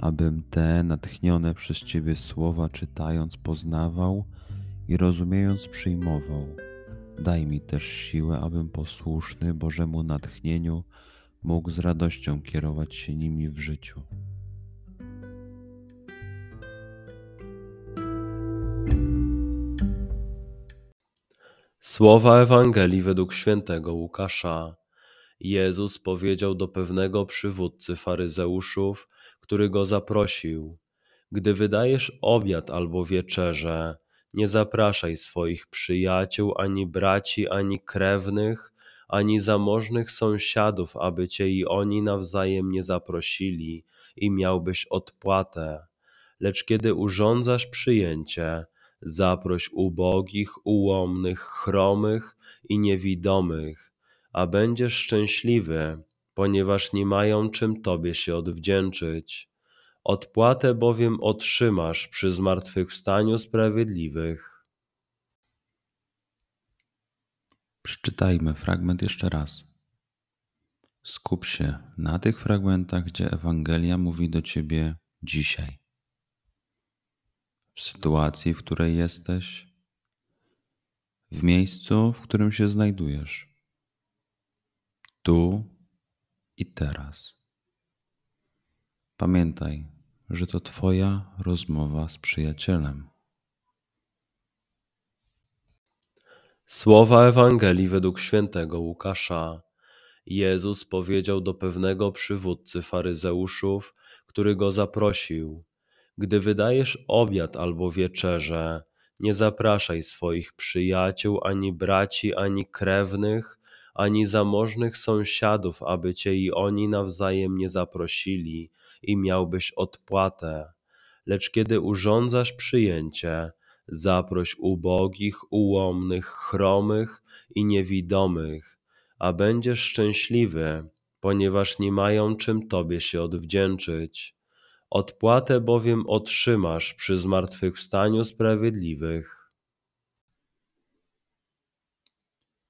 abym te natchnione przez Ciebie słowa czytając poznawał i rozumiejąc przyjmował. Daj mi też siłę, abym posłuszny Bożemu natchnieniu mógł z radością kierować się nimi w życiu. Słowa Ewangelii według świętego Łukasza. Jezus powiedział do pewnego przywódcy faryzeuszów, który go zaprosił: Gdy wydajesz obiad albo wieczerzę, nie zapraszaj swoich przyjaciół, ani braci, ani krewnych, ani zamożnych sąsiadów, aby cię i oni nawzajem nie zaprosili i miałbyś odpłatę. Lecz kiedy urządzasz przyjęcie, zaproś ubogich, ułomnych, chromych i niewidomych, a będziesz szczęśliwy, ponieważ nie mają czym Tobie się odwdzięczyć. Odpłatę bowiem otrzymasz przy zmartwychwstaniu sprawiedliwych. Przeczytajmy fragment jeszcze raz. Skup się na tych fragmentach, gdzie Ewangelia mówi do Ciebie dzisiaj. W sytuacji, w której jesteś, w miejscu, w którym się znajdujesz tu i teraz. Pamiętaj, że to Twoja rozmowa z przyjacielem. Słowa Ewangelii według świętego Łukasza. Jezus powiedział do pewnego przywódcy faryzeuszów, który go zaprosił: Gdy wydajesz obiad albo wieczerzę, nie zapraszaj swoich przyjaciół, ani braci, ani krewnych, ani zamożnych sąsiadów, aby cię i oni nawzajem nie zaprosili i miałbyś odpłatę. Lecz kiedy urządzasz przyjęcie, zaproś ubogich, ułomnych, chromych i niewidomych, a będziesz szczęśliwy, ponieważ nie mają czym Tobie się odwdzięczyć. Odpłatę bowiem otrzymasz przy zmartwychwstaniu sprawiedliwych.